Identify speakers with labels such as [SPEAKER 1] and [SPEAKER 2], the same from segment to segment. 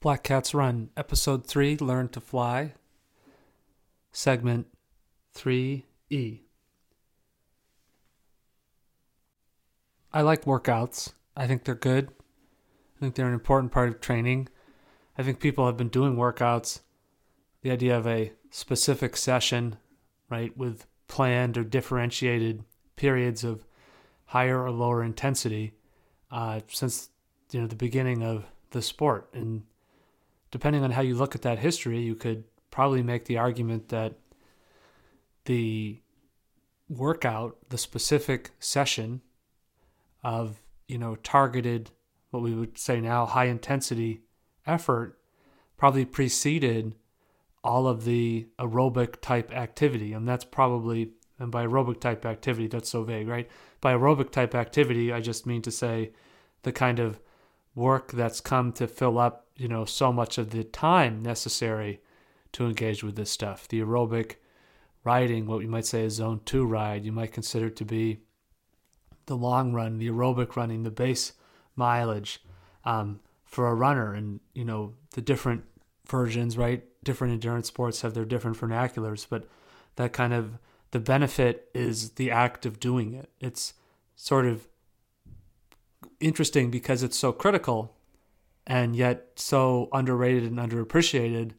[SPEAKER 1] Black Cats Run, Episode 3 Learn to Fly, Segment 3E. I like workouts. I think they're good. I think they're an important part of training. I think people have been doing workouts. The idea of a specific session, right, with planned or differentiated periods of higher or lower intensity uh, since you know the beginning of the sport. And depending on how you look at that history, you could probably make the argument that the workout, the specific session of you know targeted, what we would say now high intensity effort, probably preceded all of the aerobic type activity, and that's probably and by aerobic type activity, that's so vague, right? By aerobic type activity, I just mean to say the kind of work that's come to fill up, you know, so much of the time necessary to engage with this stuff. The aerobic riding, what you might say is zone two ride, you might consider to be the long run, the aerobic running, the base mileage um, for a runner, and you know the different versions, right? Different endurance sports have their different vernaculars, but that kind of the benefit is the act of doing it. It's sort of interesting because it's so critical and yet so underrated and underappreciated.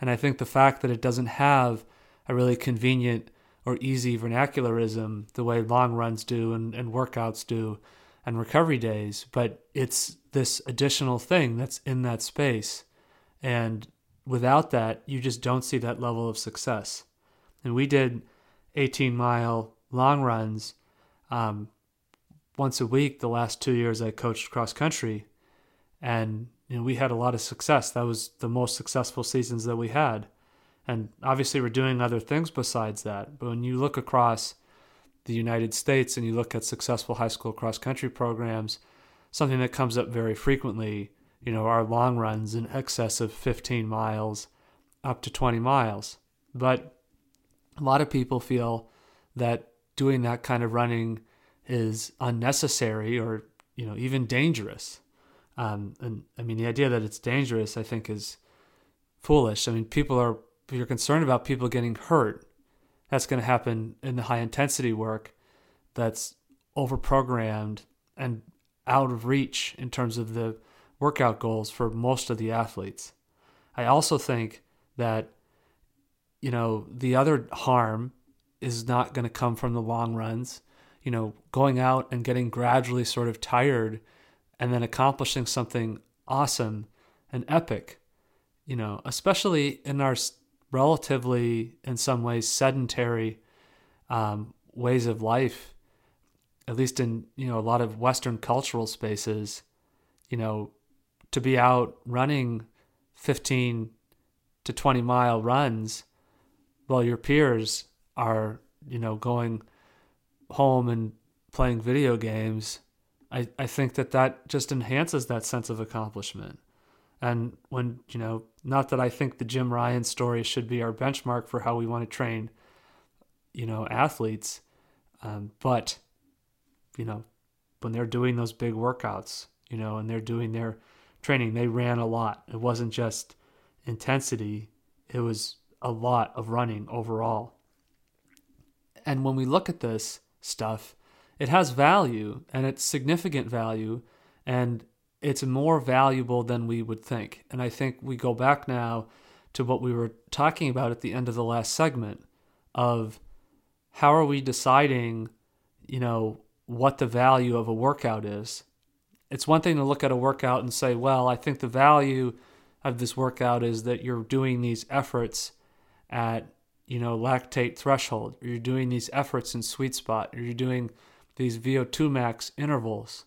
[SPEAKER 1] And I think the fact that it doesn't have a really convenient or easy vernacularism the way long runs do and, and workouts do and recovery days, but it's this additional thing that's in that space. And without that, you just don't see that level of success. And we did 18 mile long runs um, once a week the last two years I coached cross country, and you know, we had a lot of success. That was the most successful seasons that we had, and obviously we're doing other things besides that. But when you look across the United States and you look at successful high school cross country programs, something that comes up very frequently, you know, are long runs in excess of 15 miles up to 20 miles. But a lot of people feel that doing that kind of running is unnecessary or you know even dangerous. Um, and I mean the idea that it's dangerous, I think, is foolish. I mean people are you're concerned about people getting hurt, that's going to happen in the high intensity work that's overprogrammed and out of reach in terms of the workout goals for most of the athletes. I also think that you know the other harm is not going to come from the long runs you know, going out and getting gradually sort of tired and then accomplishing something awesome and epic, you know, especially in our relatively, in some ways, sedentary um, ways of life, at least in, you know, a lot of Western cultural spaces, you know, to be out running 15 to 20 mile runs while your peers are, you know, going home and playing video games, I, I think that that just enhances that sense of accomplishment. And when, you know, not that I think the Jim Ryun story should be our benchmark for how we want to train, you know, athletes, um, but, you know, when they're doing those big workouts, you know, and they're doing their training, they ran a lot. It wasn't just intensity, it was a lot of running overall. And when we look at this, stuff, it has value and it's significant value and it's more valuable than we would think. And I think we go back now to what we were talking about at the end of the last segment of how are we deciding, you know, what the value of a workout is. It's one thing to look at a workout and say, well, I think the value of this workout is that you're doing these efforts at you know, lactate threshold, or you're doing these efforts in sweet spot, or you're doing these VO2 max intervals.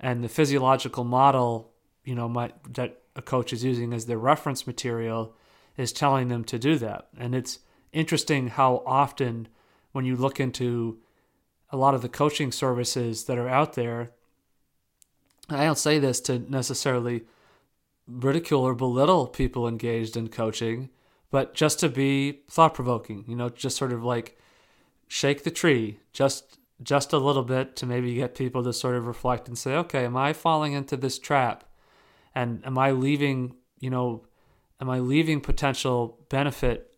[SPEAKER 1] And the physiological model, you know, that a coach is using as their reference material is telling them to do that. And it's interesting how often when you look into a lot of the coaching services that are out there, I don't say this to necessarily ridicule or belittle people engaged in coaching, but just to be thought provoking, you know, just sort of like shake the tree just just a little bit to maybe get people to sort of reflect and say, okay, am I falling into this trap? And am I leaving you know, am I leaving potential benefit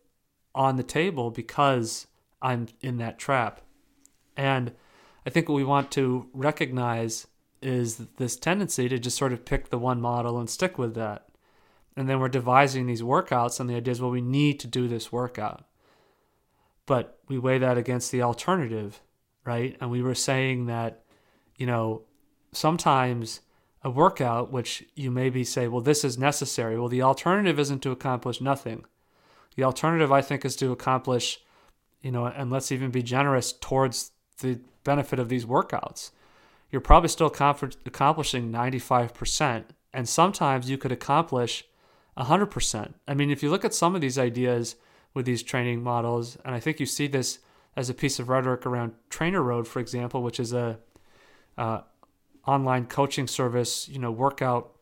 [SPEAKER 1] on the table because I'm in that trap? And I think what we want to recognize is this tendency to just sort of pick the one model and stick with that. And then we're devising these workouts, and the idea is, well, we need to do this workout. But we weigh that against the alternative, right? And we were saying that, you know, sometimes a workout, which you maybe say, well, this is necessary. Well, the alternative isn't to accomplish nothing. The alternative, I think, is to accomplish, you know, and let's even be generous towards the benefit of these workouts. You're probably still accomplishing 95%, and sometimes you could accomplish 100%. I mean, if you look at some of these ideas with these training models, and I think you see this as a piece of rhetoric around TrainerRoad, for example, which is a uh, online coaching service, you know, workout,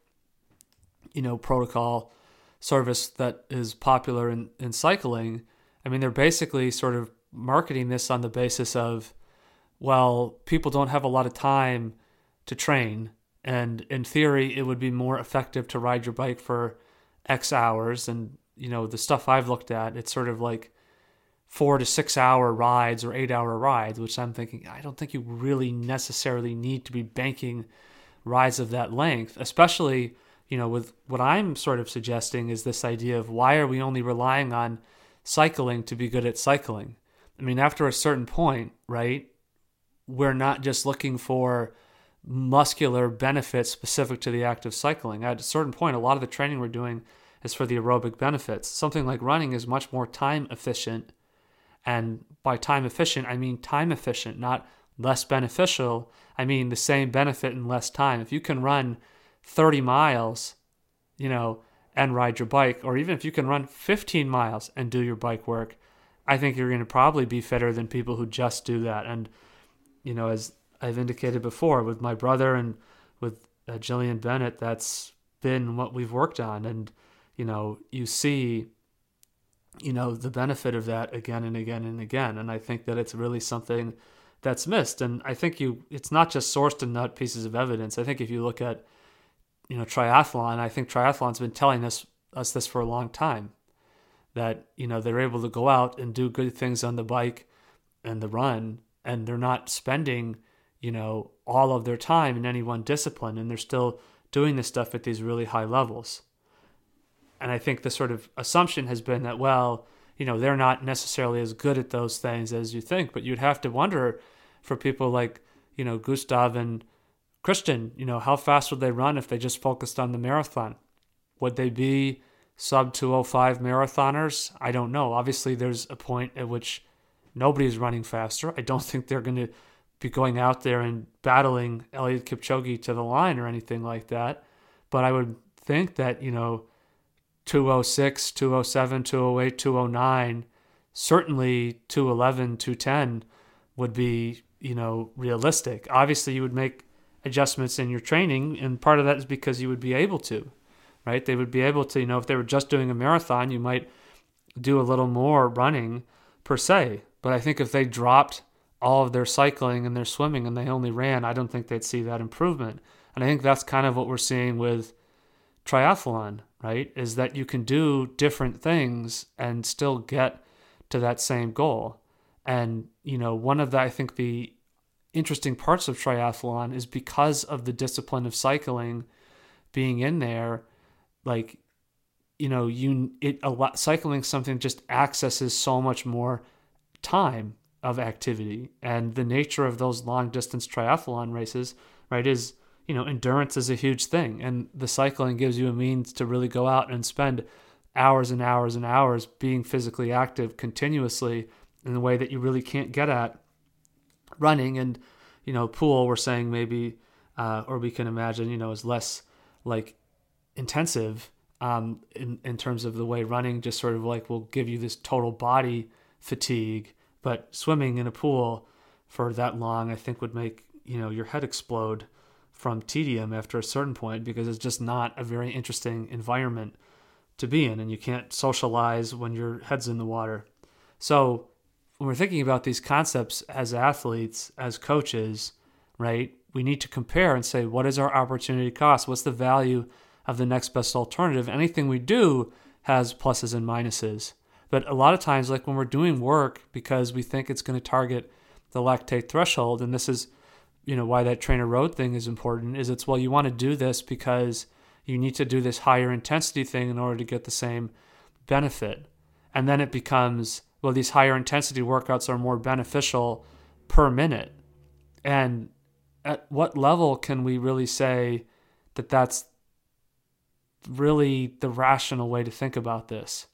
[SPEAKER 1] you know, protocol service that is popular in, in cycling. I mean, they're basically sort of marketing this on the basis of, well, people don't have a lot of time to train. And in theory, it would be more effective to ride your bike for X hours. And, you know, the stuff I've looked at, it's sort of like four to six hour rides or eight hour rides, which I'm thinking, I don't think you really necessarily need to be banking rides of that length, especially, you know, with what I'm sort of suggesting is this idea of why are we only relying on cycling to be good at cycling? I mean, after a certain point, right, we're not just looking for muscular benefits specific to the act of cycling. At a certain point, a lot of the training we're doing is for the aerobic benefits. Something like running is much more time efficient and by time efficient, I mean time efficient, not less beneficial. I mean the same benefit in less time. If you can run 30 miles, you know, and ride your bike, or even if you can run 15 miles and do your bike work, I think you're going to probably be fitter than people who just do that. And, you know, as I've indicated before with my brother and with uh, Jillian Bennett, that's been what we've worked on. And, you know, you see you know the benefit of that again and again and again. And i think that it's really something that's missed. And i think you it's not just sourced in nut pieces of evidence. I think if you look at you know triathlon i think triathlon's been telling us us this for a long time that you know they're able to go out and do good things on the bike and the run and they're not spending you know all of their time in any one discipline and they're still doing this stuff at these really high levels and I think the sort of assumption has been that, well, you know, they're not necessarily as good at those things as you think. But you'd have to wonder for people like, you know, Gustav and Kristian, you know, how fast would they run if they just focused on the marathon? Would they be sub 205 marathoners? I don't know. Obviously, there's a point at which nobody's running faster. I don't think they're going to be going out there and battling Eliud Kipchoge to the line or anything like that. But I would think that, you know, 206, 207, 208, 209, certainly 211, 210 would be, you know, realistic. Obviously, you would make adjustments in your training, and part of that is because you would be able to, right? They would be able to, you know, if they were just doing a marathon, you might do a little more running per se. But I think if they dropped all of their cycling and their swimming and they only ran, I don't think they'd see that improvement. And I think that's kind of what we're seeing with triathlon right? Is that you can do different things and still get to that same goal. And, you know, one of the, I think the interesting parts of triathlon is because of the discipline of cycling being in there, like, you know, you, it, a lot, cycling something just accesses so much more time of activity. And the nature of those long distance triathlon races, right, is, you know, endurance is a huge thing. And the cycling gives you a means to really go out and spend hours and hours and hours being physically active continuously in a way that you really can't get at running. And, you know, pool, we're saying maybe, uh, or we can imagine, you know, is less like intensive um, in, in terms of the way running just sort of like will give you this total body fatigue. But swimming in a pool for that long, I think would make, you know, your head explode from tedium after a certain point because it's just not a very interesting environment to be in and you can't socialize when your head's in the water. So when we're thinking about these concepts as athletes, as coaches, right, we need to compare and say, what is our opportunity cost? What's the value of the next best alternative. Anything we do has pluses and minuses. But a lot of times, like when we're doing work because we think it's going to target the lactate threshold, and this is, you know, why that TrainerRoad thing is important, is it's well, you want to do this because you need to do this higher intensity thing in order to get the same benefit. And then it becomes, well, these higher intensity workouts are more beneficial per minute. And at what level can we really say that that's really the rational way to think about this?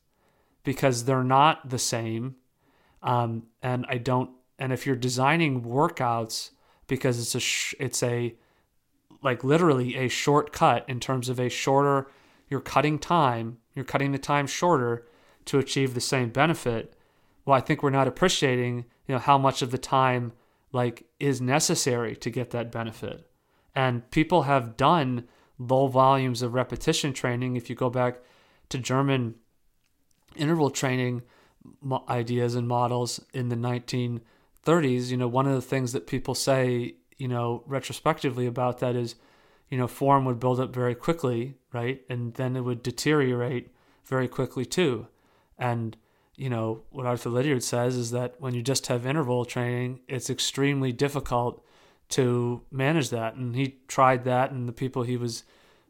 [SPEAKER 1] Because they're not the same. Um, and I don't, and if you're designing workouts because it's a, sh- it's a, like literally a shortcut in terms of a shorter, you're cutting time, you're cutting the time shorter to achieve the same benefit. Well, I think we're not appreciating, you know, how much of the time like is necessary to get that benefit. And people have done low volumes of repetition training. If you go back to German interval training ideas and models in the 1930s, you know, one of the things that people say you know, retrospectively about that is, you know, form would build up very quickly, right? And then it would deteriorate very quickly too. And, you know, what Arthur Lydiard says is that when you just have interval training, it's extremely difficult to manage that. And he tried that, and the people he was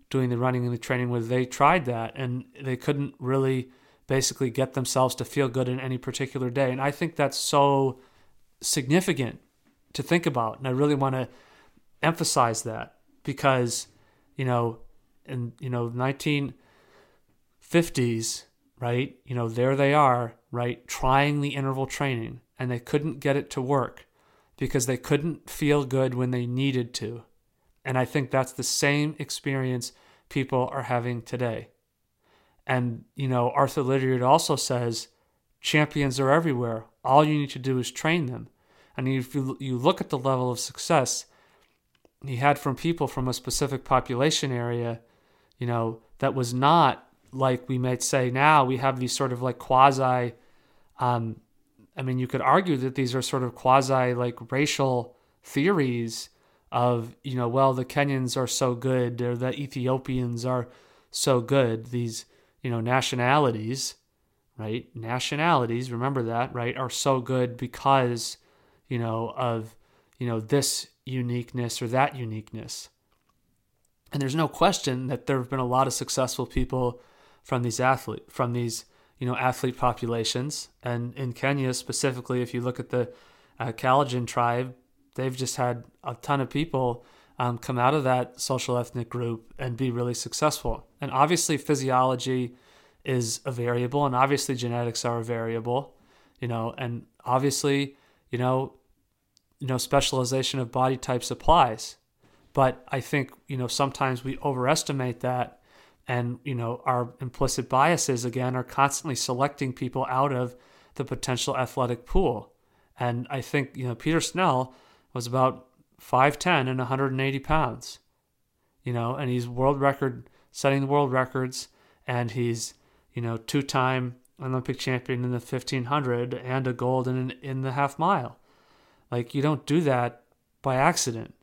[SPEAKER 1] doing the running and the training with, they tried that, and they couldn't really basically get themselves to feel good in any particular day. And I think that's so significant to think about. And I really want to emphasize that because, you know, in, you know, 1950s, right? You know, there they are, right? Trying the interval training and they couldn't get it to work because they couldn't feel good when they needed to. And I think that's the same experience people are having today. And, you know, Arthur Lydiard also says champions are everywhere. All you need to do is train them. And if you, you look at the level of success he had from people from a specific population area, you know, that was not like we might say now we have these sort of like quasi um, I mean, you could argue that these are sort of quasi like racial theories of, you know, well, the Kenyans are so good or the Ethiopians are so good. These, you know, nationalities, right? Nationalities, remember that, right, are so good because you know, of, you know, this uniqueness or that uniqueness. And there's no question that there have been a lot of successful people from these athlete from these you know athlete populations. And in Kenya specifically, if you look at the uh, tribe, they've just had a ton of people um, come out of that social ethnic group and be really successful. And obviously, physiology is a variable, and obviously genetics are a variable. You know, and obviously, you know, you know specialization of body types applies but i think you know sometimes we overestimate that and you know our implicit biases again are constantly selecting people out of the potential athletic pool and i think you know peter snell was about 5'10 and 180 pounds you know and he's world record setting the world records and he's you know two-time olympic champion in the 1500 and a gold in, in the half mile like you don't do that by accident.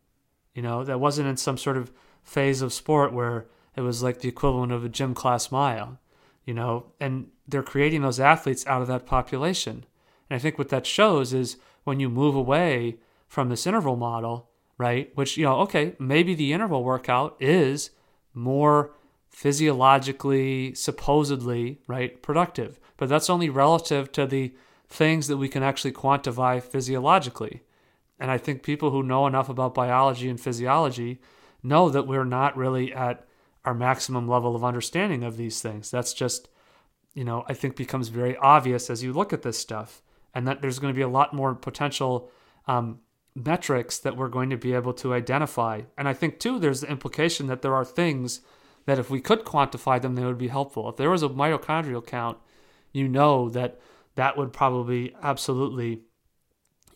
[SPEAKER 1] You know, that wasn't in some sort of phase of sport where it was like the equivalent of a gym class mile, you know, and they're creating those athletes out of that population. And I think what that shows is when you move away from this interval model, right, which, you know, okay, maybe the interval workout is more physiologically, supposedly, right, productive, but that's only relative to the things that we can actually quantify physiologically. And I think people who know enough about biology and physiology know that we're not really at our maximum level of understanding of these things. That's just, you know, I think becomes very obvious as you look at this stuff, and that there's going to be a lot more potential um, metrics that we're going to be able to identify. And I think, too, there's the implication that there are things that if we could quantify them, they would be helpful. If there was a mitochondrial count, you know that that would probably absolutely,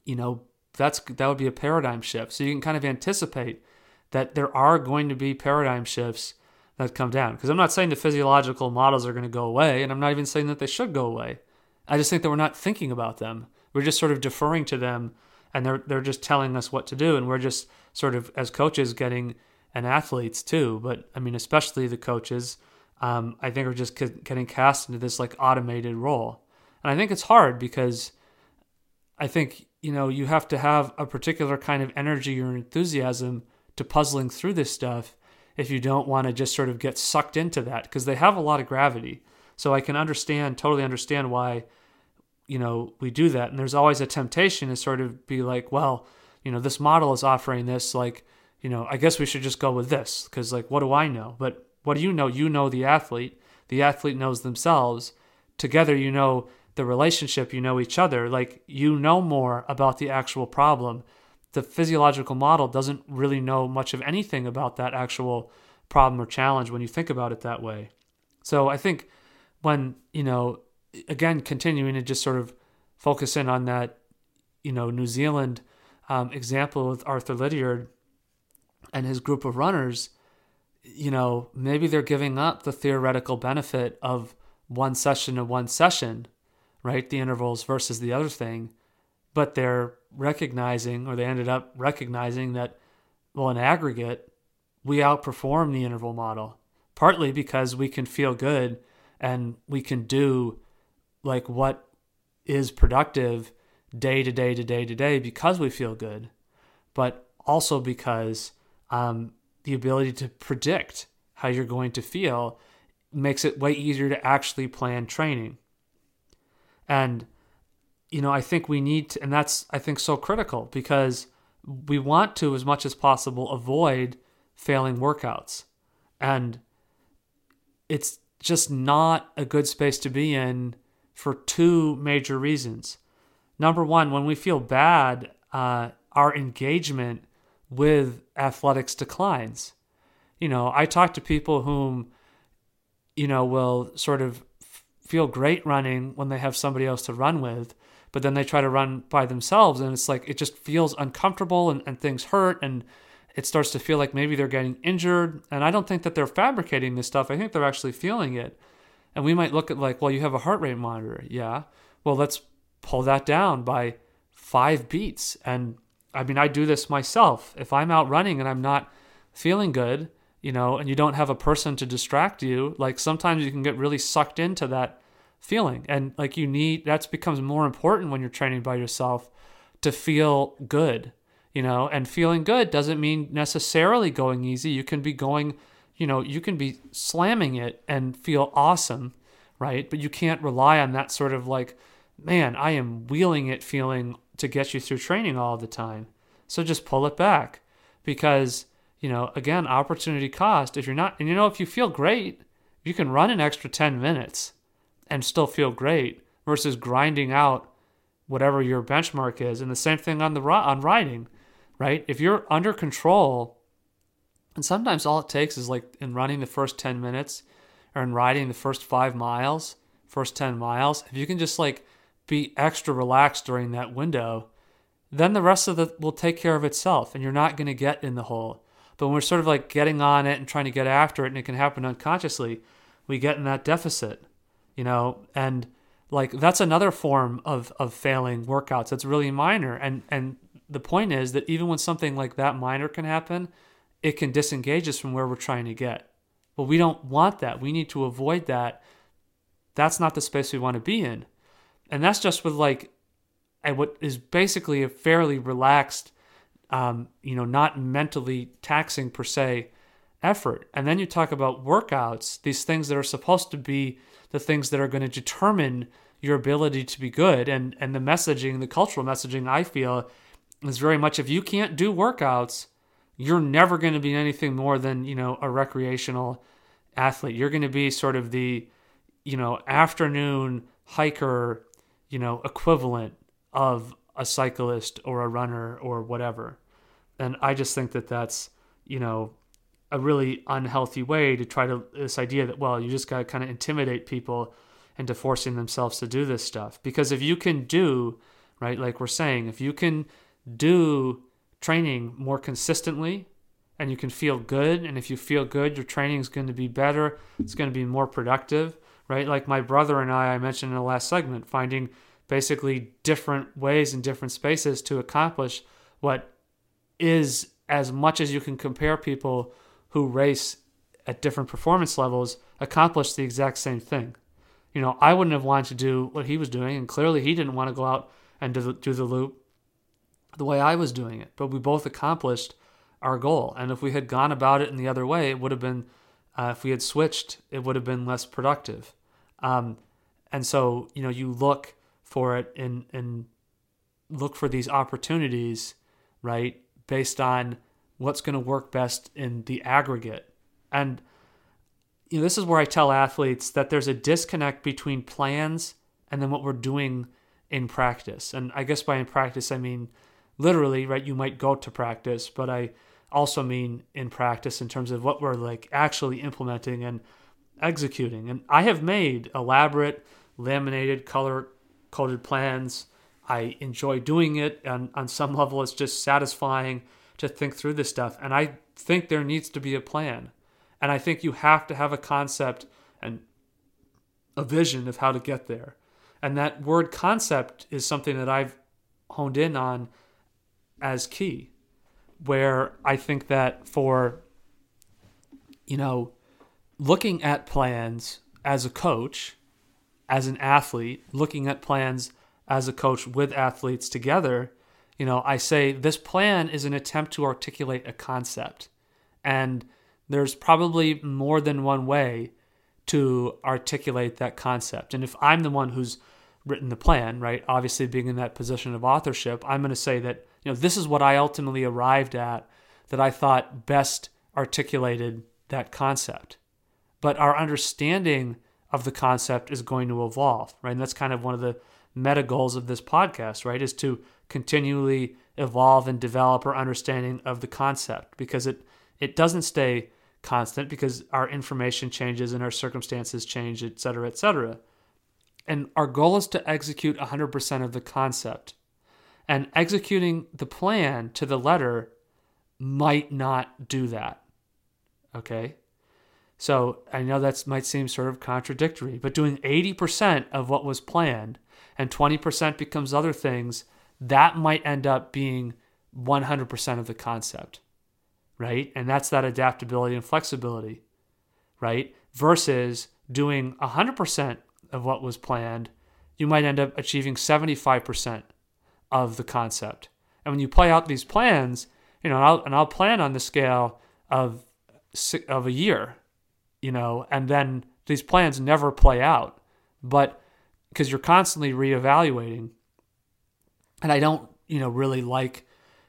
[SPEAKER 1] you know, that's that would be a paradigm shift. So you can kind of anticipate that there are going to be paradigm shifts that come down. Because I'm not saying the physiological models are going to go away, and I'm not even saying that they should go away. I just think that we're not thinking about them. We're just sort of deferring to them, and they're they're just telling us what to do, and we're just sort of as coaches getting and athletes too, but I mean, especially the coaches, um, I think are just getting cast into this like automated role. And I think it's hard because I think, you know, you have to have a particular kind of energy or enthusiasm to puzzling through this stuff if you don't want to just sort of get sucked into that because they have a lot of gravity. So I can understand, totally understand why, you know, we do that. And there's always a temptation to sort of be like, well, you know, this model is offering this, like, you know, I guess we should just go with this because, like, what do I know? But what do you know? You know the athlete. The athlete knows themselves. Together, you know the relationship, you know each other. Like, you know more about the actual problem. The physiological model doesn't really know much of anything about that actual problem or challenge when you think about it that way. So, I think when, you know, again, continuing to just sort of focus in on that, you know, New Zealand um, example with Arthur Lydiard and his group of runners, you know, maybe they're giving up the theoretical benefit of one session to one session, right? The intervals versus the other thing. But they're recognizing, or they ended up recognizing that, well, in aggregate, we outperform the interval model, partly because we can feel good and we can do like what is productive day to day to day to day because we feel good, but also because um, the ability to predict how you're going to feel makes it way easier to actually plan training. And, you know, I think we need to, and that's, I think, so critical because we want to, as much as possible, avoid failing workouts. And it's just not a good space to be in for two major reasons. Number one, when we feel bad, uh, our engagement with athletics declines. You know, I talk to people whom, you know, will sort of feel great running when they have somebody else to run with, but then they try to run by themselves and it's like it just feels uncomfortable and, and things hurt and it starts to feel like maybe they're getting injured. And I don't think that they're fabricating this stuff. I think they're actually feeling it. And we might look at like, well, you have a heart rate monitor. Yeah. Well, let's pull that down by five beats and I mean, I do this myself. If I'm out running and I'm not feeling good, you know, and you don't have a person to distract you, like sometimes you can get really sucked into that feeling. And like you need, that becomes more important when you're training by yourself to feel good, you know, and feeling good doesn't mean necessarily going easy. You can be going, you know, you can be slamming it and feel awesome, right? But you can't rely on that sort of like, man, I am wheeling it feeling to get you through training all the time. So just pull it back because, you know, again, opportunity cost. If you're not, and you know, if you feel great, you can run an extra 10 minutes and still feel great versus grinding out whatever your benchmark is. And the same thing on the on riding, right? If you're under control, and sometimes all it takes is like in running the first 10 minutes or in riding the first five miles, first 10 miles, if you can just like be extra relaxed during that window, then the rest of it will take care of itself and you're not going to get in the hole. But when we're sort of like getting on it and trying to get after it, and it can happen unconsciously, we get in that deficit, you know, and like that's another form of, of failing workouts. That's really minor. And, and the point is that even when something like that minor can happen, it can disengage us from where we're trying to get. But we don't want that. We need to avoid that. That's not the space we want to be in and that's just with like what is basically a fairly relaxed, um, you know, not mentally taxing per se effort. And then you talk about workouts, these things that are supposed to be the things that are going to determine your ability to be good. And and the messaging, the cultural messaging, I feel, is very much if you can't do workouts, you're never going to be anything more than you know a recreational athlete. You're going to be sort of the you know afternoon hiker you know, equivalent of a cyclist or a runner or whatever. And I just think that that's, you know, a really unhealthy way to try to this idea that well, you just got to kind of intimidate people into forcing themselves to do this stuff. Because if you can do, right, like we're saying, if you can do training more consistently and you can feel good and if you feel good, your training is going to be better, it's going to be more productive right? Like my brother and I, I mentioned in the last segment, finding basically different ways and different spaces to accomplish what is as much as you can compare people who race at different performance levels accomplish the exact same thing. You know, I wouldn't have wanted to do what he was doing, and clearly he didn't want to go out and do the, do the loop the way I was doing it. But we both accomplished our goal. And if we had gone about it in the other way, it would have been, uh, if we had switched, it would have been less productive. Um, and so, you know, you look for it and, and look for these opportunities, right, based on what's going to work best in the aggregate. And you know, this is where I tell athletes that there's a disconnect between plans and then what we're doing in practice. And I guess by in practice I mean literally, right? You might go to practice, but I also mean in practice in terms of what we're like actually implementing and executing. And I have made elaborate, laminated, color coded plans. I enjoy doing it, and on some level, it's just satisfying to think through this stuff. And I think there needs to be a plan. And I think you have to have a concept and a vision of how to get there. And that word concept is something that I've honed in on as key, where I think that for, you know, looking at plans as a coach, as an athlete, looking at plans as a coach with athletes together, you know, I say this plan is an attempt to articulate a concept. And there's probably more than one way to articulate that concept. And if I'm the one who's written the plan, right, obviously being in that position of authorship, I'm going to say that, you know, this is what I ultimately arrived at that I thought best articulated that concept. But our understanding of the concept is going to evolve, right? And that's kind of one of the meta goals of this podcast, right? Is to continually evolve and develop our understanding of the concept because it it doesn't stay constant because our information changes and our circumstances change, et cetera, et cetera. And our goal is to execute 100% of the concept. And executing the plan to the letter might not do that. Okay? So I know that might seem sort of contradictory, but doing 80% of what was planned and 20% becomes other things, that might end up being 100% of the concept right? And that's that adaptability and flexibility, right? Versus doing 100% of what was planned, you might end up achieving 75% of the concept. And when you play out these plans, you know, and I'll, and I'll plan on the scale of of a year, you know, and then these plans never play out, but because you're constantly reevaluating. And I don't, you know, really like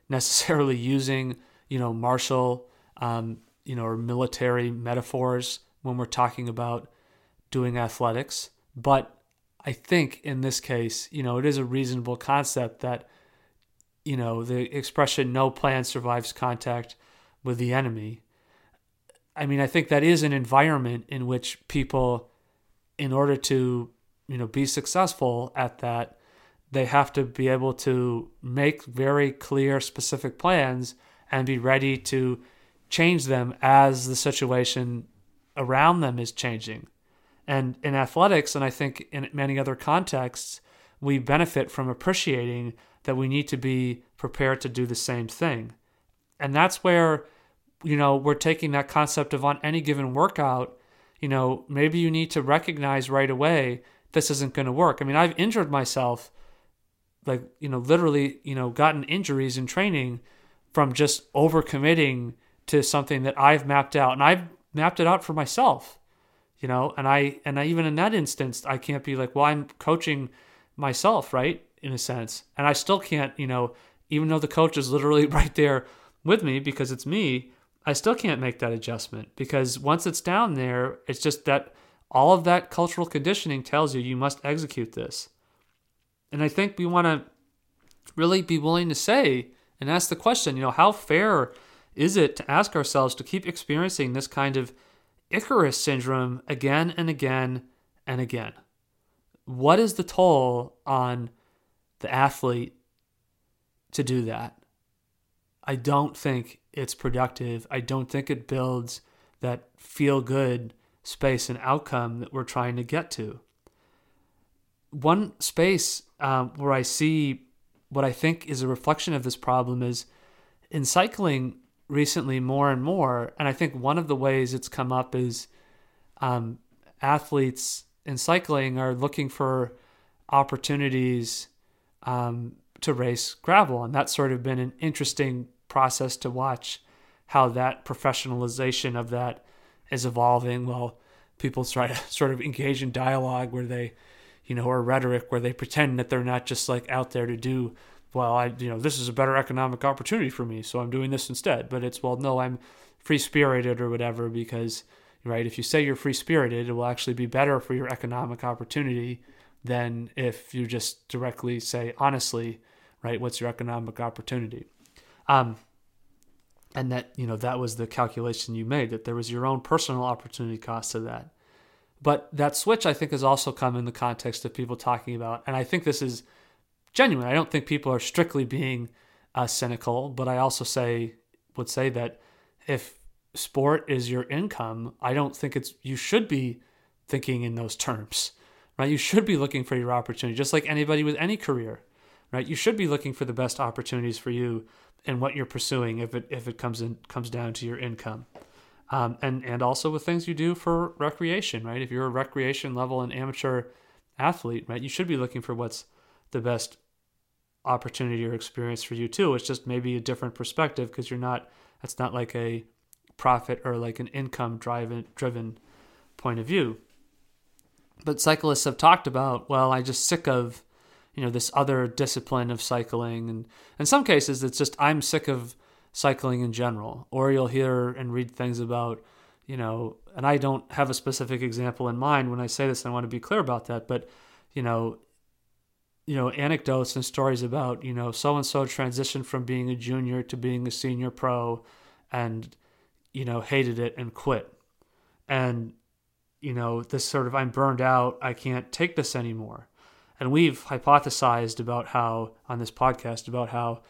[SPEAKER 1] necessarily using you know, martial, um, you know, or military metaphors when we're talking about doing athletics. But I think in this case, you know, it is a reasonable concept that, you know, the expression no plan survives contact with the enemy. I mean, I think that is an environment in which people, in order to, you know, be successful at that, they have to be able to make very clear, specific plans and be ready to change them as the situation around them is changing. And in athletics, and I think in many other contexts, we benefit from appreciating that we need to be prepared to do the same thing. And that's where, you know, we're taking that concept of on any given workout, you know, maybe you need to recognize right away this isn't going to work. I mean, I've injured myself, like, you know, literally, you know, gotten injuries in training from just overcommitting to something that I've mapped out and I've mapped it out for myself you know? And I and I even in that instance I can't be like well I'm coaching myself right? In a sense. And I still can't you know even though the coach is literally right there with me because it's me I still can't make that adjustment because once it's down there it's just that all of that cultural conditioning tells you you must execute this. And I think we want to really be willing to say and ask the question, you know, how fair is it to ask ourselves to keep experiencing this kind of Icarus syndrome again and again and again? What is the toll on the athlete to do that? I don't think it's productive. I don't think it builds that feel good space and outcome that we're trying to get to. One space um, where I see what I think is a reflection of this problem is in cycling, recently more and more. And I think one of the ways it's come up is um, athletes in cycling are looking for opportunities um, to race gravel. And that's sort of been an interesting process to watch how that professionalization of that is evolving. Well, people try to sort of engage in dialogue where they, you know, or rhetoric where they pretend that they're not just like out there to do, well, I, you know, this is a better economic opportunity for me, so I'm doing this instead. But it's, well, no, I'm free spirited or whatever because, right, if you say you're free spirited, it will actually be better for your economic opportunity than if you just directly say, honestly, right, what's your economic opportunity? Um, and that you know that was the calculation you made that there was your own personal opportunity cost to that but that switch i think has also come in the context of people talking about and i think this is genuine i don't think people are strictly being uh, cynical but i also say would say that if sport is your income i don't think it's you should be thinking in those terms right you should be looking for your opportunity just like anybody with any career right you should be looking for the best opportunities for you and what you're pursuing if it if it comes in comes down to your income. Um, and and also with things you do for recreation, right? If you're a recreation level and amateur athlete, right, you should be looking for what's the best opportunity or experience for you too. It's just maybe a different perspective because you're not. That's not like a profit or like an income driven driven point of view. But cyclists have talked about, well, I just sick of you know this other discipline of cycling and in some cases it's just i'm sick of cycling in general or you'll hear and read things about you know and i don't have a specific example in mind when i say this i want to be clear about that but you know you know anecdotes and stories about you know so and so transitioned from being a junior to being a senior pro and you know hated it and quit. And you know this sort of i'm burned out. I can't take this anymore. And we've hypothesized about how on this podcast about how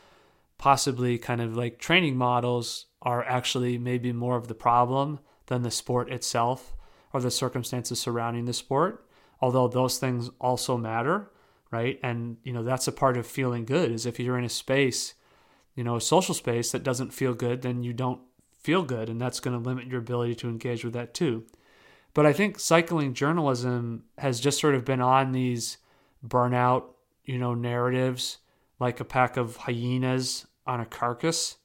[SPEAKER 1] possibly kind of like training models are actually maybe more of the problem than the sport itself or the circumstances surrounding the sport although those things also matter right? And you know that's a part of feeling good is if you're in a space you know a social space that doesn't feel good then you don't feel good and that's going to limit your ability to engage with that too. But i think cycling journalism has just sort of been on these burnout, you know, narratives like a pack of hyenas on a carcass,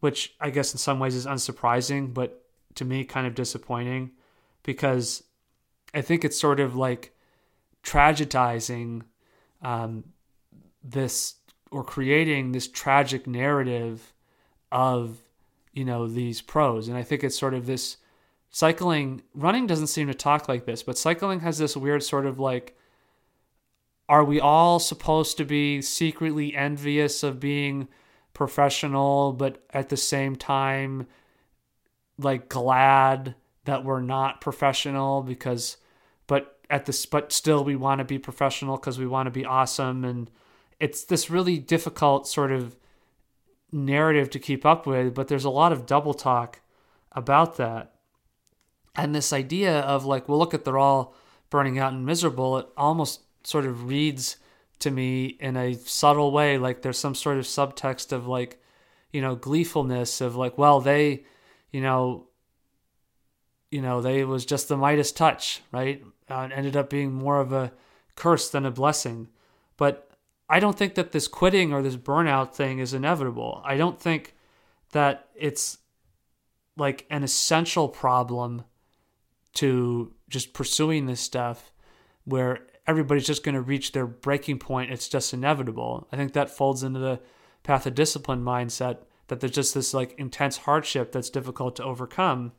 [SPEAKER 1] which I guess in some ways is unsurprising, but to me kind of disappointing because I think it's sort of like tragedizing um, this or creating this tragic narrative of you know these pros. And i think it's sort of this cycling running doesn't seem to talk like this but cycling has this weird sort of like are we all supposed to be secretly envious of being professional, but at the same time, like glad that we're not professional because, at this, but still we want to be professional because we want to be awesome. And it's this really difficult sort of narrative to keep up with, but there's a lot of double talk about that. And this idea of like, well, look at they're all burning out and miserable, it almost sort of reads to me in a subtle way like there's some sort of subtext of like you know gleefulness of like well they you know you know they was just the midas touch right uh, ended up being more of a curse than a blessing but i don't think that this quitting or this burnout thing is inevitable i don't think that it's like an essential problem to just pursuing this stuff where everybody's just going to reach their breaking point. It's just inevitable. I think that folds into the path of discipline mindset that there's just this like intense hardship that's difficult to overcome.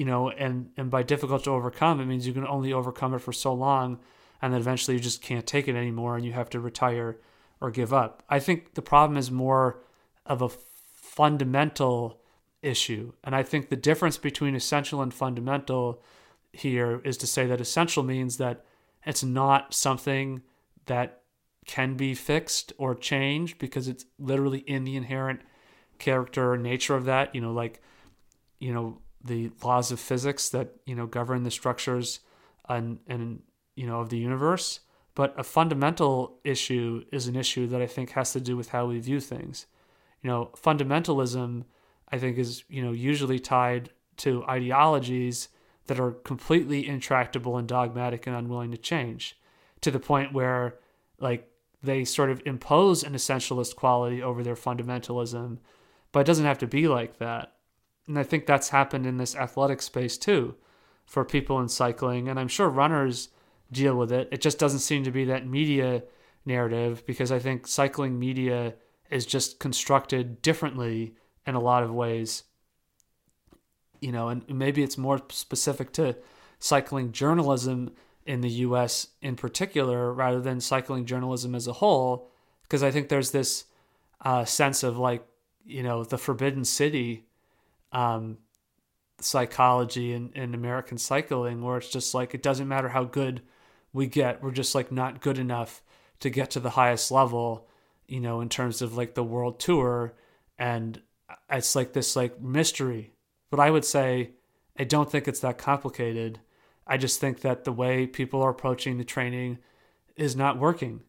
[SPEAKER 1] You know, and and by difficult to overcome, it means you can only overcome it for so long, and then eventually you just can't take it anymore, and you have to retire or give up. I think the problem is more of a fundamental issue, and I think the difference between essential and fundamental here is to say that essential means that it's not something that can be fixed or changed because it's literally in the inherent character or nature of that. You know, like, you know, the laws of physics that, you know, govern the structures and, and you know, of the universe. But a fundamental issue is an issue that I think has to do with how we view things. You know, fundamentalism I think is, you know, usually tied to ideologies that are completely intractable and dogmatic and unwilling to change to the point where like they sort of impose an essentialist quality over their fundamentalism, but it doesn't have to be like that. And I think that's happened in this athletic space too for people in cycling. And I'm sure runners deal with it. It just doesn't seem to be that media narrative because I think cycling media is just constructed differently in a lot of ways. You know, and maybe it's more specific to cycling journalism in the US in particular rather than cycling journalism as a whole because I think there's this uh, sense of like you know the forbidden city um, psychology and, in American cycling where it's just like it doesn't matter how good we get we're just like not good enough to get to the highest level you know in terms of like the world tour. And it's like this like mystery. But I would say I don't think it's that complicated. I just think that the way people are approaching the training is not working.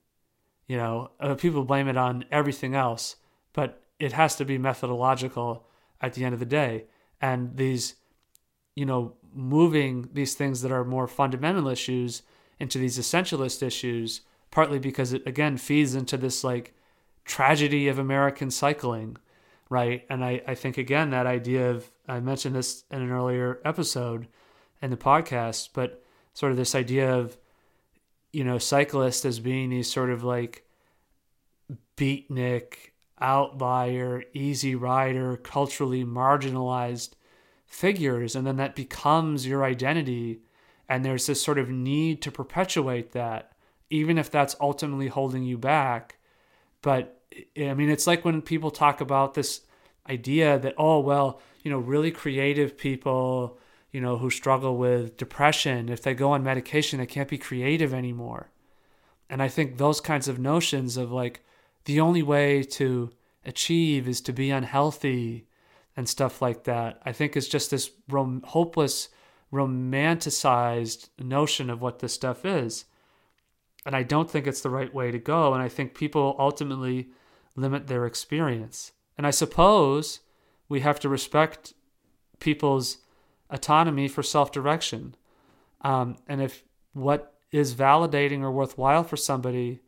[SPEAKER 1] You know, uh, people blame it on everything else, but it has to be methodological at the end of the day. And these, you know, moving these things that are more fundamental issues into these essentialist issues, partly because it again feeds into this like tragedy of American cycling, right? And I, I think again that idea of I mentioned this in an earlier episode in the podcast, but sort of this idea of, you know, cyclists as being these sort of like beatnik, outlier, easy rider, culturally marginalized figures. And then that becomes your identity. And there's this sort of need to perpetuate that, even if that's ultimately holding you back. But I mean, it's like when people talk about this idea that, oh, well, you know, really creative people you know, who struggle with depression, if they go on medication, they can't be creative anymore. And I think those kinds of notions of like the only way to achieve is to be unhealthy and stuff like that, I think is just this rom- hopeless, romanticized notion of what this stuff is. And I don't think it's the right way to go. And I think people ultimately limit their experience. And I suppose we have to respect people's autonomy for self direction. Um, and if what is validating or worthwhile for somebody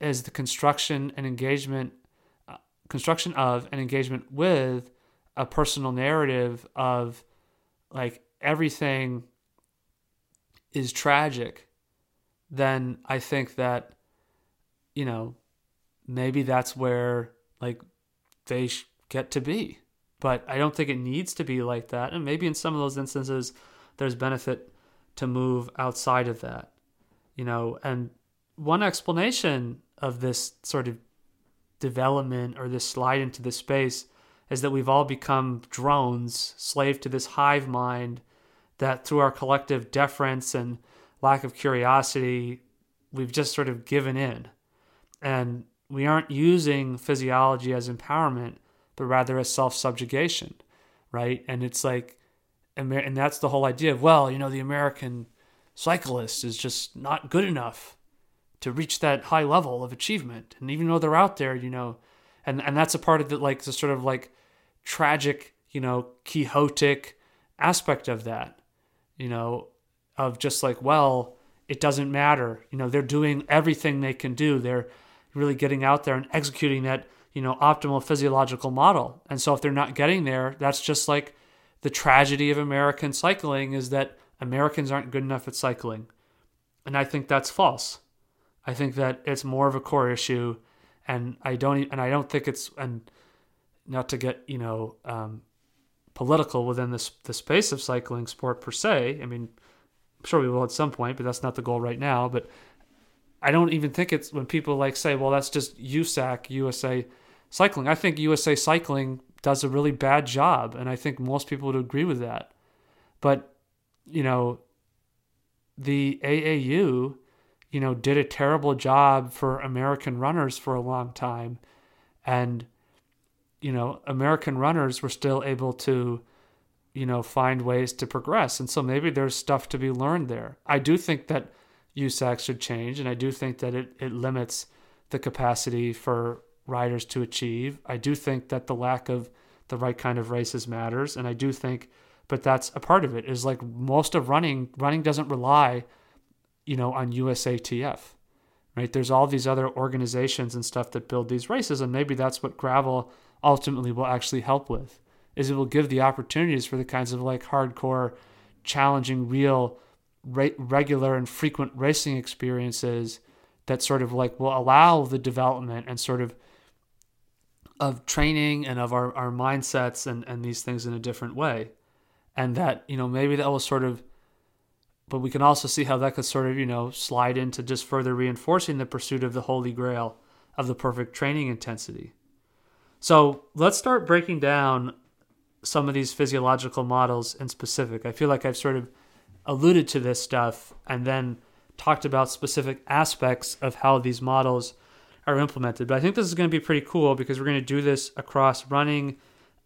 [SPEAKER 1] is the construction and engagement, uh, construction of and engagement with a personal narrative of like everything is tragic, then I think that, you know, maybe that's where like they get to be but I don't think it needs to be like that. And maybe in some of those instances, there's benefit to move outside of that, you know. And one explanation of this sort of development or this slide into this space is that we've all become drones, slave to this hive mind that through our collective deference and lack of curiosity, we've just sort of given in. And we aren't using physiology as empowerment but rather as self subjugation, right? And it's like, and that's the whole idea of, well, you know, the American cyclist is just not good enough to reach that high level of achievement. And even though they're out there, you know, and, and that's a part of the, like, the sort of like tragic, you know, quixotic aspect of that, you know, of just like, well, it doesn't matter. You know, they're doing everything they can do. They're really getting out there and executing that you know, optimal physiological model. And so if they're not getting there, that's just like the tragedy of American cycling is that Americans aren't good enough at cycling. And I think that's false. I think that it's more of a core issue and I don't and I don't think it's and not to get, you know, um, political within this the space of cycling sport per se. I mean, I'm sure we will at some point, but that's not the goal right now. But I don't even think it's when people like say, well, that's just USAC, USA cycling. I think USA Cycling does a really bad job, and I think most people would agree with that. But, you know, the AAU, you know, did a terrible job for American runners for a long time. And, you know, American runners were still able to, you know, find ways to progress. And so maybe there's stuff to be learned there. I do think that USAC should change, and I do think that it, it limits the capacity for riders to achieve. I do think that the lack of the right kind of races matters. And I do think, but that's a part of it is like most of running, running doesn't rely, you know, on USATF, right? There's all these other organizations and stuff that build these races. And maybe that's what gravel ultimately will actually help with is it will give the opportunities for the kinds of like hardcore, challenging, real, re- regular and frequent racing experiences that sort of like will allow the development and sort of of training and of our, our mindsets and, and these things in a different way. And that, you know, maybe that will sort of but we can also see how that could sort of, you know, slide into just further reinforcing the pursuit of the holy grail of the perfect training intensity. So let's start breaking down some of these physiological models in specific. I feel like I've sort of alluded to this stuff and then talked about specific aspects of how these models are implemented. But I think this is going to be pretty cool because we're going to do this across running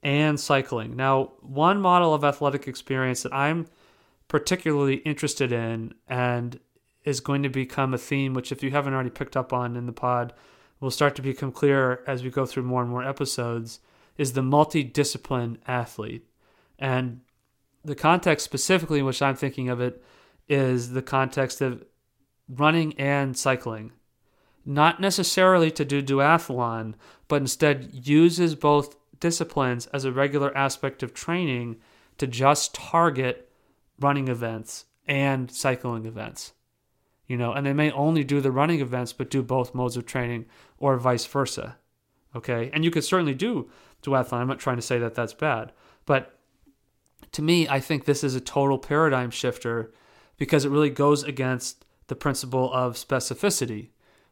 [SPEAKER 1] and cycling. Now, one model of athletic experience that I'm particularly interested in and is going to become a theme, which, if you haven't already picked up on in the pod, will start to become clear as we go through more and more episodes, is the multidiscipline athlete. And the context specifically in which I'm thinking of it is the context of running and cycling not necessarily to do duathlon, but instead uses both disciplines as a regular aspect of training to just target running events and cycling events. You know, and they may only do the running events but do both modes of training or vice versa. Okay? And you could certainly do duathlon. I'm not trying to say that that's bad, but to me, I think this is a total paradigm shifter because it really goes against the principle of specificity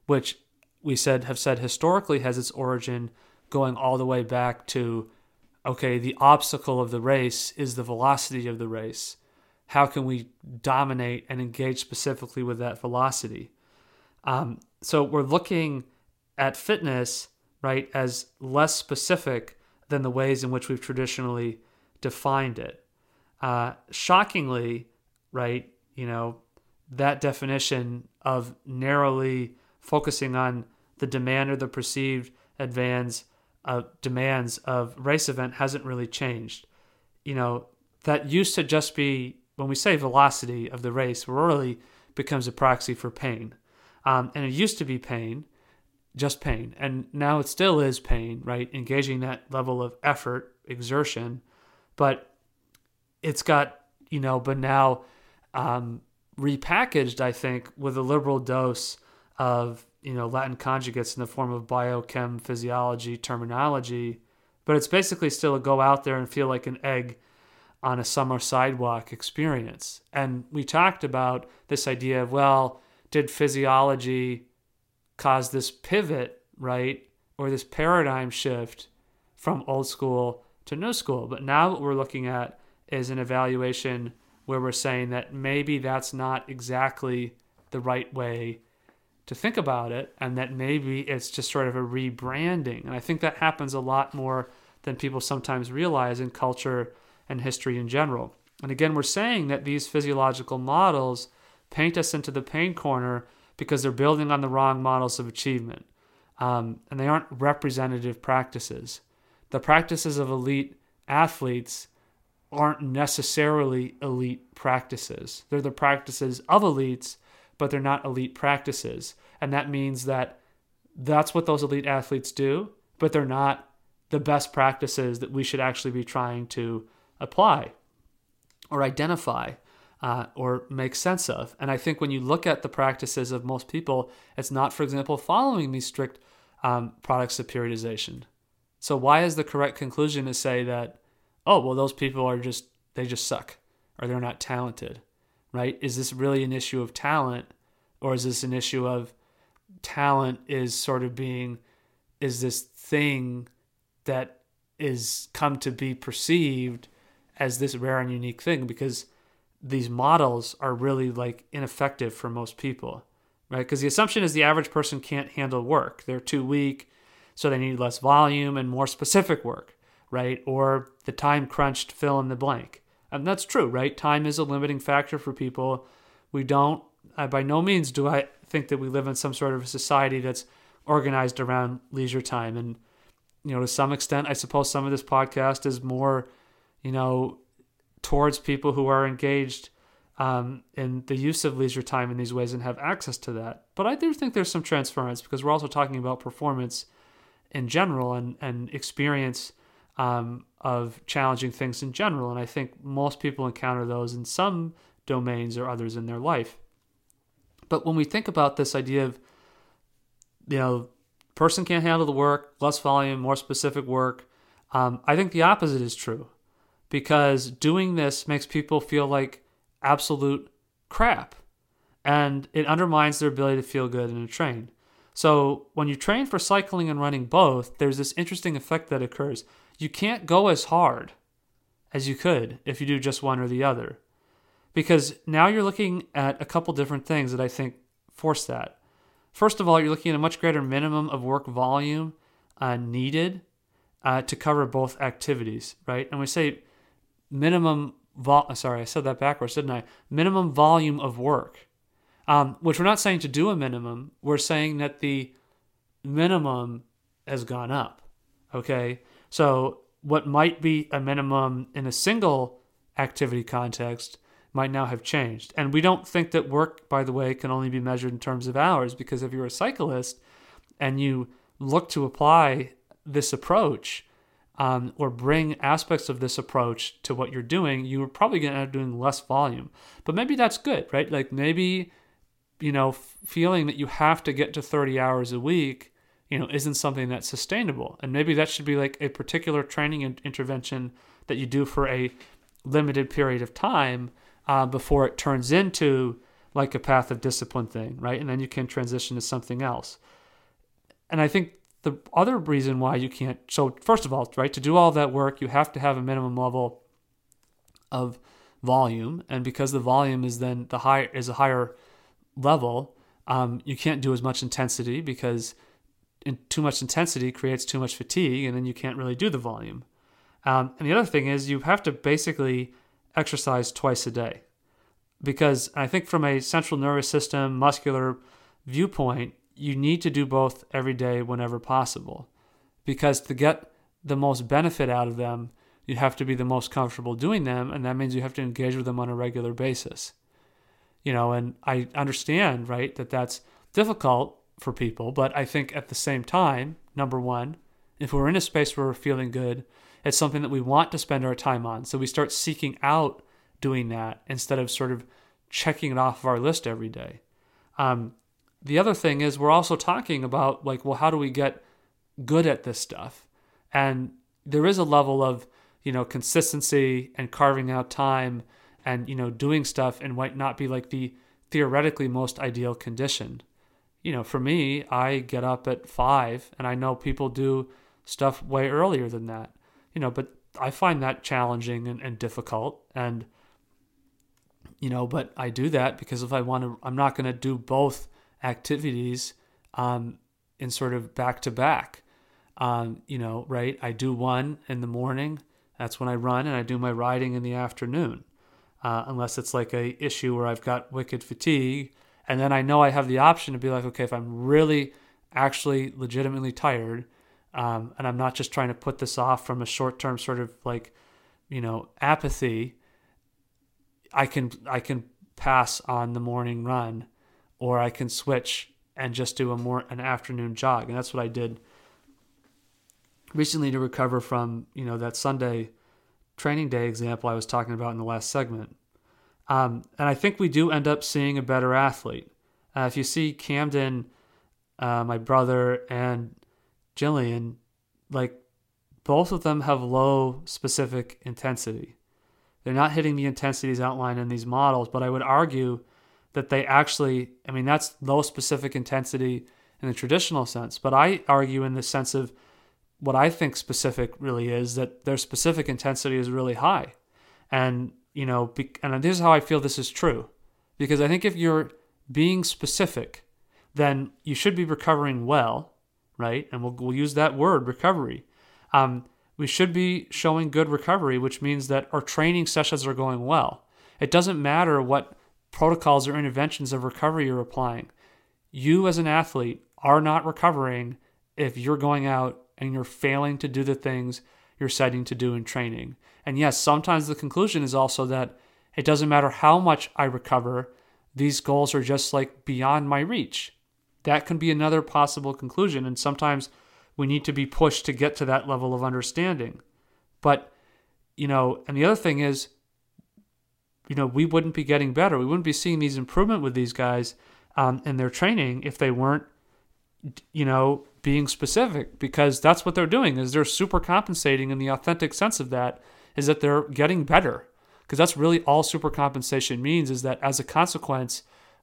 [SPEAKER 1] which we said have said historically has its origin going all the way back to okay, the obstacle of the race is the velocity of the race. How can we dominate and engage specifically with that velocity? Um, so we're looking at fitness, right, as less specific than the ways in which we've traditionally defined it. Uh, shockingly, right, you know, that definition of narrowly focusing on the demand or the perceived advance uh, demands of race event hasn't really changed. You know, that used to just be when we say velocity of the race, really becomes a proxy for pain. Um, and it used to be pain, just pain. And now it still is pain, right? Engaging that level of effort, exertion. But it's got, you know, but now um, repackaged, I think, with a liberal dose of you know Latin conjugates in the form of biochem physiology terminology, but it's basically still a go out there and feel like an egg on a summer sidewalk experience. And we talked about this idea of well, did physiology cause this pivot, right? Or this paradigm shift from old school to new school. But now what we're looking at is an evaluation where we're saying that maybe that's not exactly the right way to think about it and that maybe it's just sort of a rebranding. And I think that happens a lot more than people sometimes realize in culture and history in general. And again, we're saying that these physiological models paint us into the pain corner because they're building on the wrong models of achievement. Um, and they aren't representative practices. The practices of elite athletes aren't necessarily elite practices. They're the practices of elites but they're not elite practices. And that means that that's what those elite athletes do, but they're not the best practices that we should actually be trying to apply or identify uh, or make sense of. And I think when you look at the practices of most people, it's not, for example, following these strict um, products of periodization. So why is the correct conclusion to say that, oh, well, those people are just, they just suck or they're not talented? right? Is this really an issue of talent or is this an issue of talent is sort of being is this thing that is come to be perceived as this rare and unique thing because these models are really like ineffective for most people right because the assumption is the average person can't handle work they're too weak so they need less volume and more specific work right or the time crunched fill in the blank and that's true, right? Time is a limiting factor for people. We don't, by no means do I think that we live in some sort of a society that's organized around leisure time. And you know, to some extent, I suppose some of this podcast is more, you know, towards people who are engaged um, in the use of leisure time in these ways and have access to that. But I do think there's some transference because we're also talking about performance in general and, and experience um, of challenging things in general. And I think most people encounter those in some domains or others in their life. But when we think about this idea of, you know, person can't handle the work, less volume, more specific work, um, I think the opposite is true because doing this makes people feel like absolute crap and it undermines their ability to feel good in a train. So when you train for cycling and running both, there's this interesting effect that occurs. You can't go as hard as you could if you do just one or the other. Because now you're looking at a couple different things that I think force that. First of all, you're looking at a much greater minimum of work volume uh, needed uh, to cover both activities, right? And we say minimum vol- sorry, I said that backwards, didn't I? Minimum volume of work. Um, which we're not saying to do a minimum. We're saying that the minimum has gone up. Okay. So what might be a minimum in a single activity context might now have changed. And we don't think that work, by the way, can only be measured in terms of hours because if you're a cyclist and you look to apply this approach, um, or bring aspects of this approach to what you're doing, you're probably going to end up doing less volume. But maybe that's good, right? Like maybe, you know, feeling that you have to get to 30 hours a week, you know, isn't something that's sustainable. And maybe that should be like a particular training intervention that you do for a limited period of time uh, before it turns into like a path of discipline thing, right? And then you can transition to something else. And I think the other reason why you can't so first of all right to do all that work you have to have a minimum level of volume. And because the volume is then the high is a higher level um, you can't do as much intensity because in, too much intensity creates too much fatigue and then you can't really do the volume. Um, and the other thing is you have to basically exercise twice a day. Because i think from a central nervous system muscular viewpoint you need to do both every day whenever possible. Because to get the most benefit out of them you have to be the most comfortable doing them and that means you have to engage with them on a regular basis. You know and i understand right that that's difficult for people but i think at the same time number one if we're in a space where we're feeling good it's something that we want to spend our time on. So we start seeking out doing that instead of sort of checking it off of our list every day. Um, the other thing is we're also talking about like well how do we get good at this stuff? And there is a level of you know consistency and carving out time and you know doing stuff and might not be like the theoretically most ideal condition. You know for me i get up at five and i know people do stuff way earlier than that. You know but i find that challenging and, and difficult and you know but i do that because if i want to i'm not going to do both activities um, in sort of back to back. Um, you know, right? I do one in the morning. That's when I run, and I do my riding in the afternoon. Uh, unless it's like a issue where I've got wicked fatigue, and then I know I have the option to be like, okay, if I'm really, actually, legitimately tired, um, and I'm not just trying to put this off from a short-term sort of like, you know, apathy. I can I can pass on the morning run or I can switch and just do a more an afternoon jog. And that's what I did recently to recover from, you know, that Sunday training day example I was talking about in the last segment. Um, and I think we do end up seeing a better athlete. Uh, if you see Camden, uh, my brother, and Jillian, like both of them have low specific intensity. They're not hitting the intensities outlined in these models, but I would argue that they actually, I mean, that's low specific intensity in the traditional sense, but I argue in the sense of what I think specific really is that their specific intensity is really high. And, you know, and this is how I feel this is true. Because I think if you're being specific, then you should be recovering well, right? And we'll, we'll use that word, recovery. Um, we should be showing good recovery, which means that our training sessions are going well. It doesn't matter what protocols or interventions of recovery you're applying. You, as an athlete, are not recovering if you're going out and you're failing to do the things you're setting to do in training. And yes, sometimes the conclusion is also that it doesn't matter how much I recover, these goals are just like beyond my reach. That can be another possible conclusion. And sometimes we need to be pushed to get to that level of understanding. But, you know, and the other thing is, you know, we wouldn't be getting better. We wouldn't be seeing these improvement with these guys um, in their training if they weren't, you know, being specific because that's what they're doing is they're super compensating in the authentic sense of that is that they're getting better because that's really all super compensation means is that as a consequence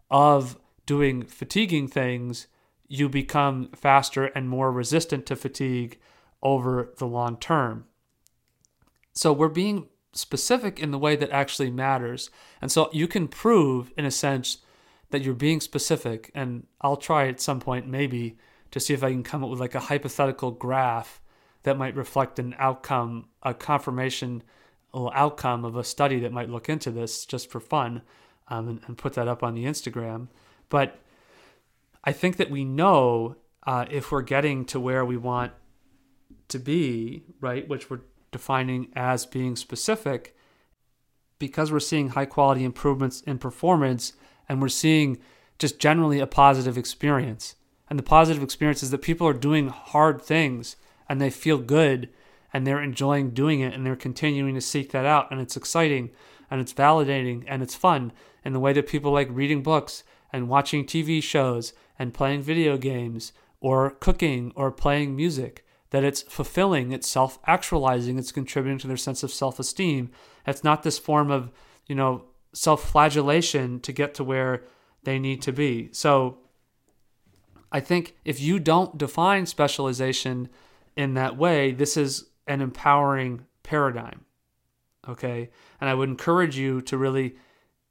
[SPEAKER 1] of doing fatiguing things you become faster and more resistant to fatigue over the long term so we're being specific in the way that actually matters and so you can prove in a sense that you're being specific and I'll try at some point maybe to see if I can come up with like a hypothetical graph that might reflect an outcome, a confirmation outcome of a study that might look into this just for fun um, and, and, put that up on the Instagram. But I think that we know uh, if we're getting to where we want to be, right, which we're defining as being specific, because we're seeing high quality improvements in performance and we're seeing just generally a positive experience. And the positive experience is that people are doing hard things and they feel good and they're enjoying doing it and they're continuing to seek that out and it's exciting and it's validating and it's fun in the way that people like reading books and watching TV shows and playing video games or cooking or playing music that it's fulfilling it's self-actualizing it's contributing to their sense of self-esteem it's not this form of you know self-flagellation to get to where they need to be so I think if you don't define specialization in that way, this is an empowering paradigm. Okay. And I would encourage you to really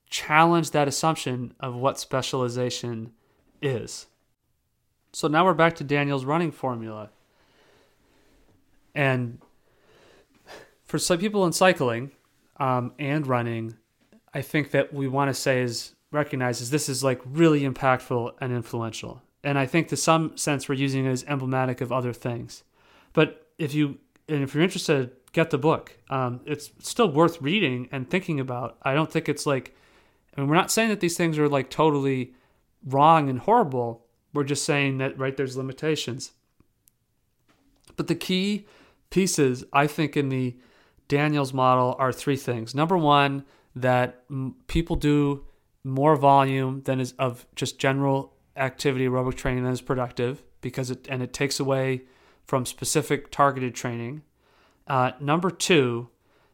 [SPEAKER 1] challenge that assumption of what specialization is. So now we're back to Daniel's running formula. And for some people in cycling um, and running, I think that we want to say is recognizes this is like really impactful and influential and I think to some sense we're using it as emblematic of other things. But if you and if you're interested, get the book. Um, it's still worth reading and thinking about. I don't think it's like, I mean, we're not saying that these things are like totally wrong and horrible. We're just saying that right there's limitations. But the key pieces, I think, in the Daniels model are three things. Number one, that people do more volume than is of just general activity aerobic training that is productive because it and it takes away from specific targeted training. Uh, number two,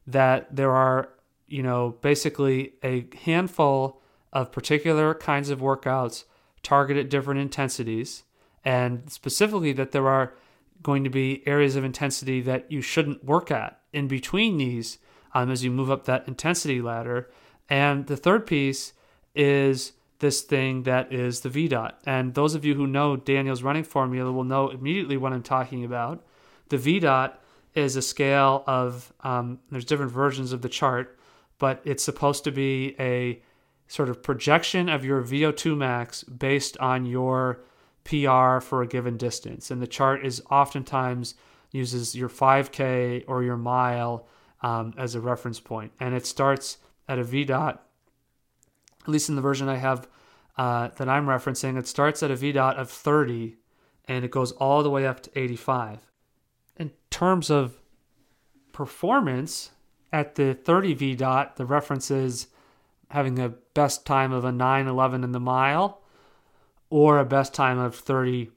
[SPEAKER 1] that there are you know basically a handful of particular kinds of workouts targeted different intensities, and specifically that there are going to be areas of intensity that you shouldn't work at in between these um, as you move up that intensity ladder. And the third piece is this thing that is the VDOT. And those of you who know Daniel's running formula will know immediately what I'm talking about. The VDOT is a scale of, um, there's different versions of the chart, but it's supposed to be a sort of projection of your VO2 max based on your PR for a given distance. And the chart is oftentimes uses your 5K or your mile um, as a reference point. And it starts at a VDOT at least in the version I have uh, that I'm referencing, it starts at a VDOT of 30 and it goes all the way up to 85. In terms of performance, at the 30 VDOT, the reference is having a best time of a 911 in the mile or a best time of 30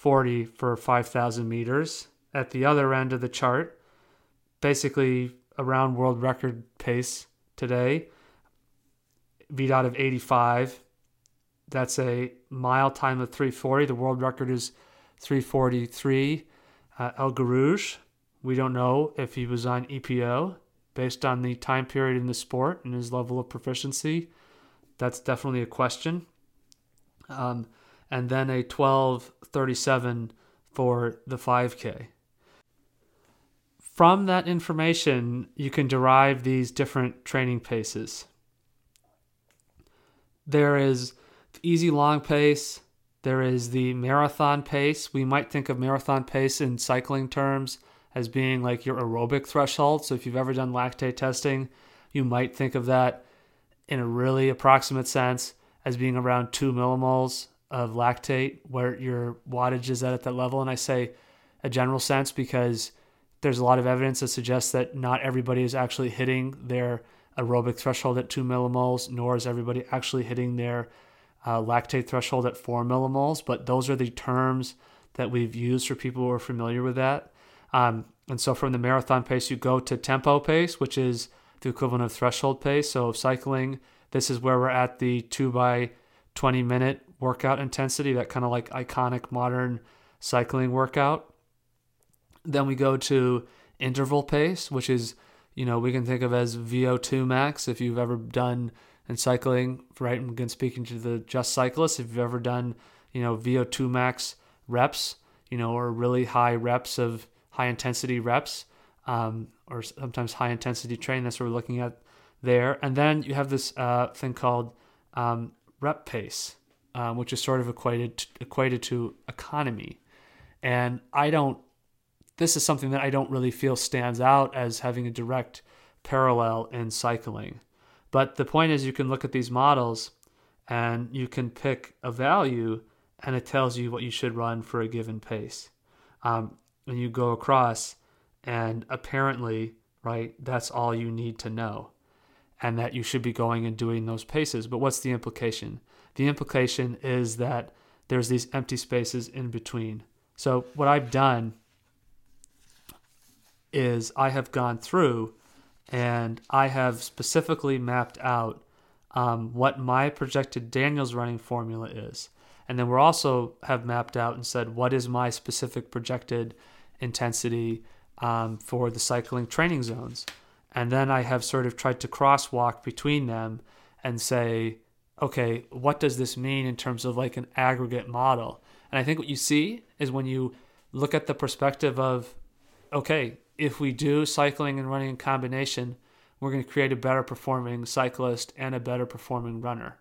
[SPEAKER 1] 40 for 5,000 meters. At the other end of the chart, basically around world record pace today, VDOT of 85. That's a mile time of 340. The world record is 343. Uh, El Guerrouj, we don't know if he was on EPO based on the time period in the sport and his level of proficiency. That's definitely a question. Um, and then a 1237 for the 5K. From that information, you can derive these different training paces. There is the easy long pace, There is the marathon pace. We might think of marathon pace in cycling terms as being like your aerobic threshold. So if you've ever done lactate testing, you might think of that in a really approximate sense as being around two millimoles of lactate, where your wattage is at at that level. And I say a general sense because there's a lot of evidence that suggests that not everybody is actually hitting their aerobic threshold at two millimoles, nor is everybody actually hitting their uh, lactate threshold at four millimoles. But those are the terms that we've used for people who are familiar with that. Um, and so from the marathon pace, you go to tempo pace, which is the equivalent of threshold pace. So cycling, this is where we're at the two by 20 minute workout intensity, that kind of like iconic modern cycling workout. Then we go to interval pace, which is, you know, we can think of as VO2 max if you've ever done in cycling, right? I'm again speaking to the just cyclists. If you've ever done, you know, VO2 max reps, you know, or really high reps of high intensity reps, um, or sometimes high intensity training. That's what we're looking at there. And then you have this uh, thing called um, rep pace, um, which is sort of equated to, equated to economy. And I don't. This is something that I don't really feel stands out as having a direct parallel in cycling. But the point is, you can look at these models and you can pick a value, and it tells you what you should run for a given pace. Um, and you go across, and apparently, right, that's all you need to know, and that you should be going and doing those paces. But what's the implication? The implication is that there's these empty spaces in between. So, what I've done is I have gone through and I have specifically mapped out um, what my projected Daniels running formula is. And then we're also have mapped out and said what is my specific projected intensity um, for the cycling training zones. And then I have sort of tried to crosswalk between them and say, okay, what does this mean in terms of like an aggregate model? And I think what you see is when you look at the perspective of, okay, if we do cycling and running in combination, we're going to create a better performing cyclist and a better performing runner.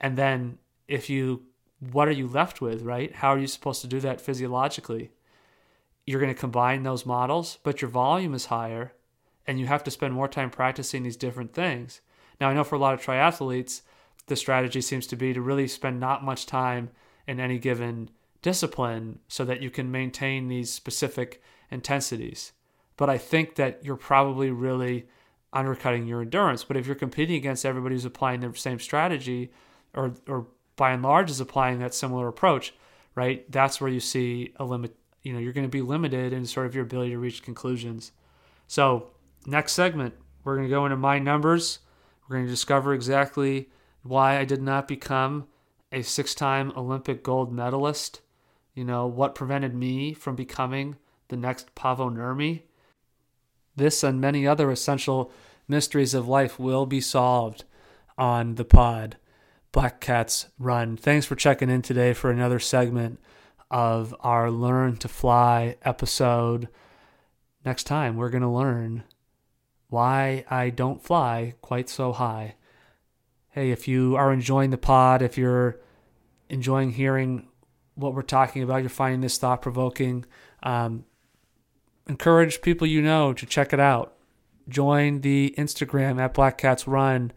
[SPEAKER 1] And then if you what are you left with, right? How are you supposed to do that physiologically? You're going to combine those models, but your volume is higher and you have to spend more time practicing these different things. Now, I know for a lot of triathletes, the strategy seems to be to really spend not much time in any given discipline so that you can maintain these specific intensities. But I think that you're probably really undercutting your endurance. But if you're competing against everybody who's applying the same strategy, or or by and large is applying that similar approach, right? That's where you see a limit. You know, you're going to be limited in sort of your ability to reach conclusions. So next segment, we're going to go into my numbers. We're going to discover exactly why I did not become a six-time Olympic gold medalist. You know, what prevented me from becoming the next Paavo Nurmi. This and many other essential mysteries of life will be solved on the pod. Black Cats Run. Thanks for checking in today for another segment of our Learn to Fly episode. Next time, we're going to learn why I don't fly quite so high. Hey, if you are enjoying the pod, if you're enjoying hearing what we're talking about, you're finding this thought provoking, um, encourage people you know to check it out. Join the Instagram at Black Cats Run.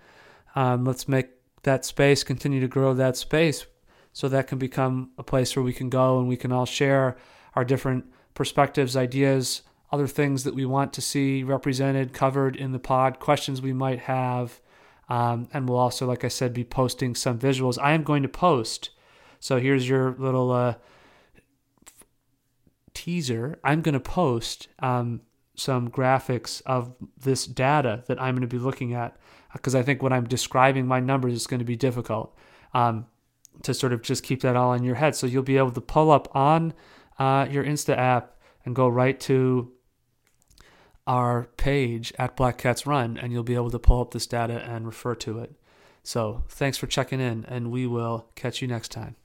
[SPEAKER 1] Um, let's make that space continue to grow that space so that can become a place where we can go and we can all share our different perspectives, ideas, other things that we want to see represented, covered in the pod, questions we might have. Um, and we'll also, like I said, be posting some visuals. I am going to post. So here's your little uh, teaser, I'm going to post um, some graphics of this data that I'm going to be looking at because I think when I'm describing my numbers, it's going to be difficult um, to sort of just keep that all in your head. So you'll be able to pull up on uh, your Insta app and go right to our page at Black Cats Run, and you'll be able to pull up this data and refer to it. So thanks for checking in, and we will catch you next time.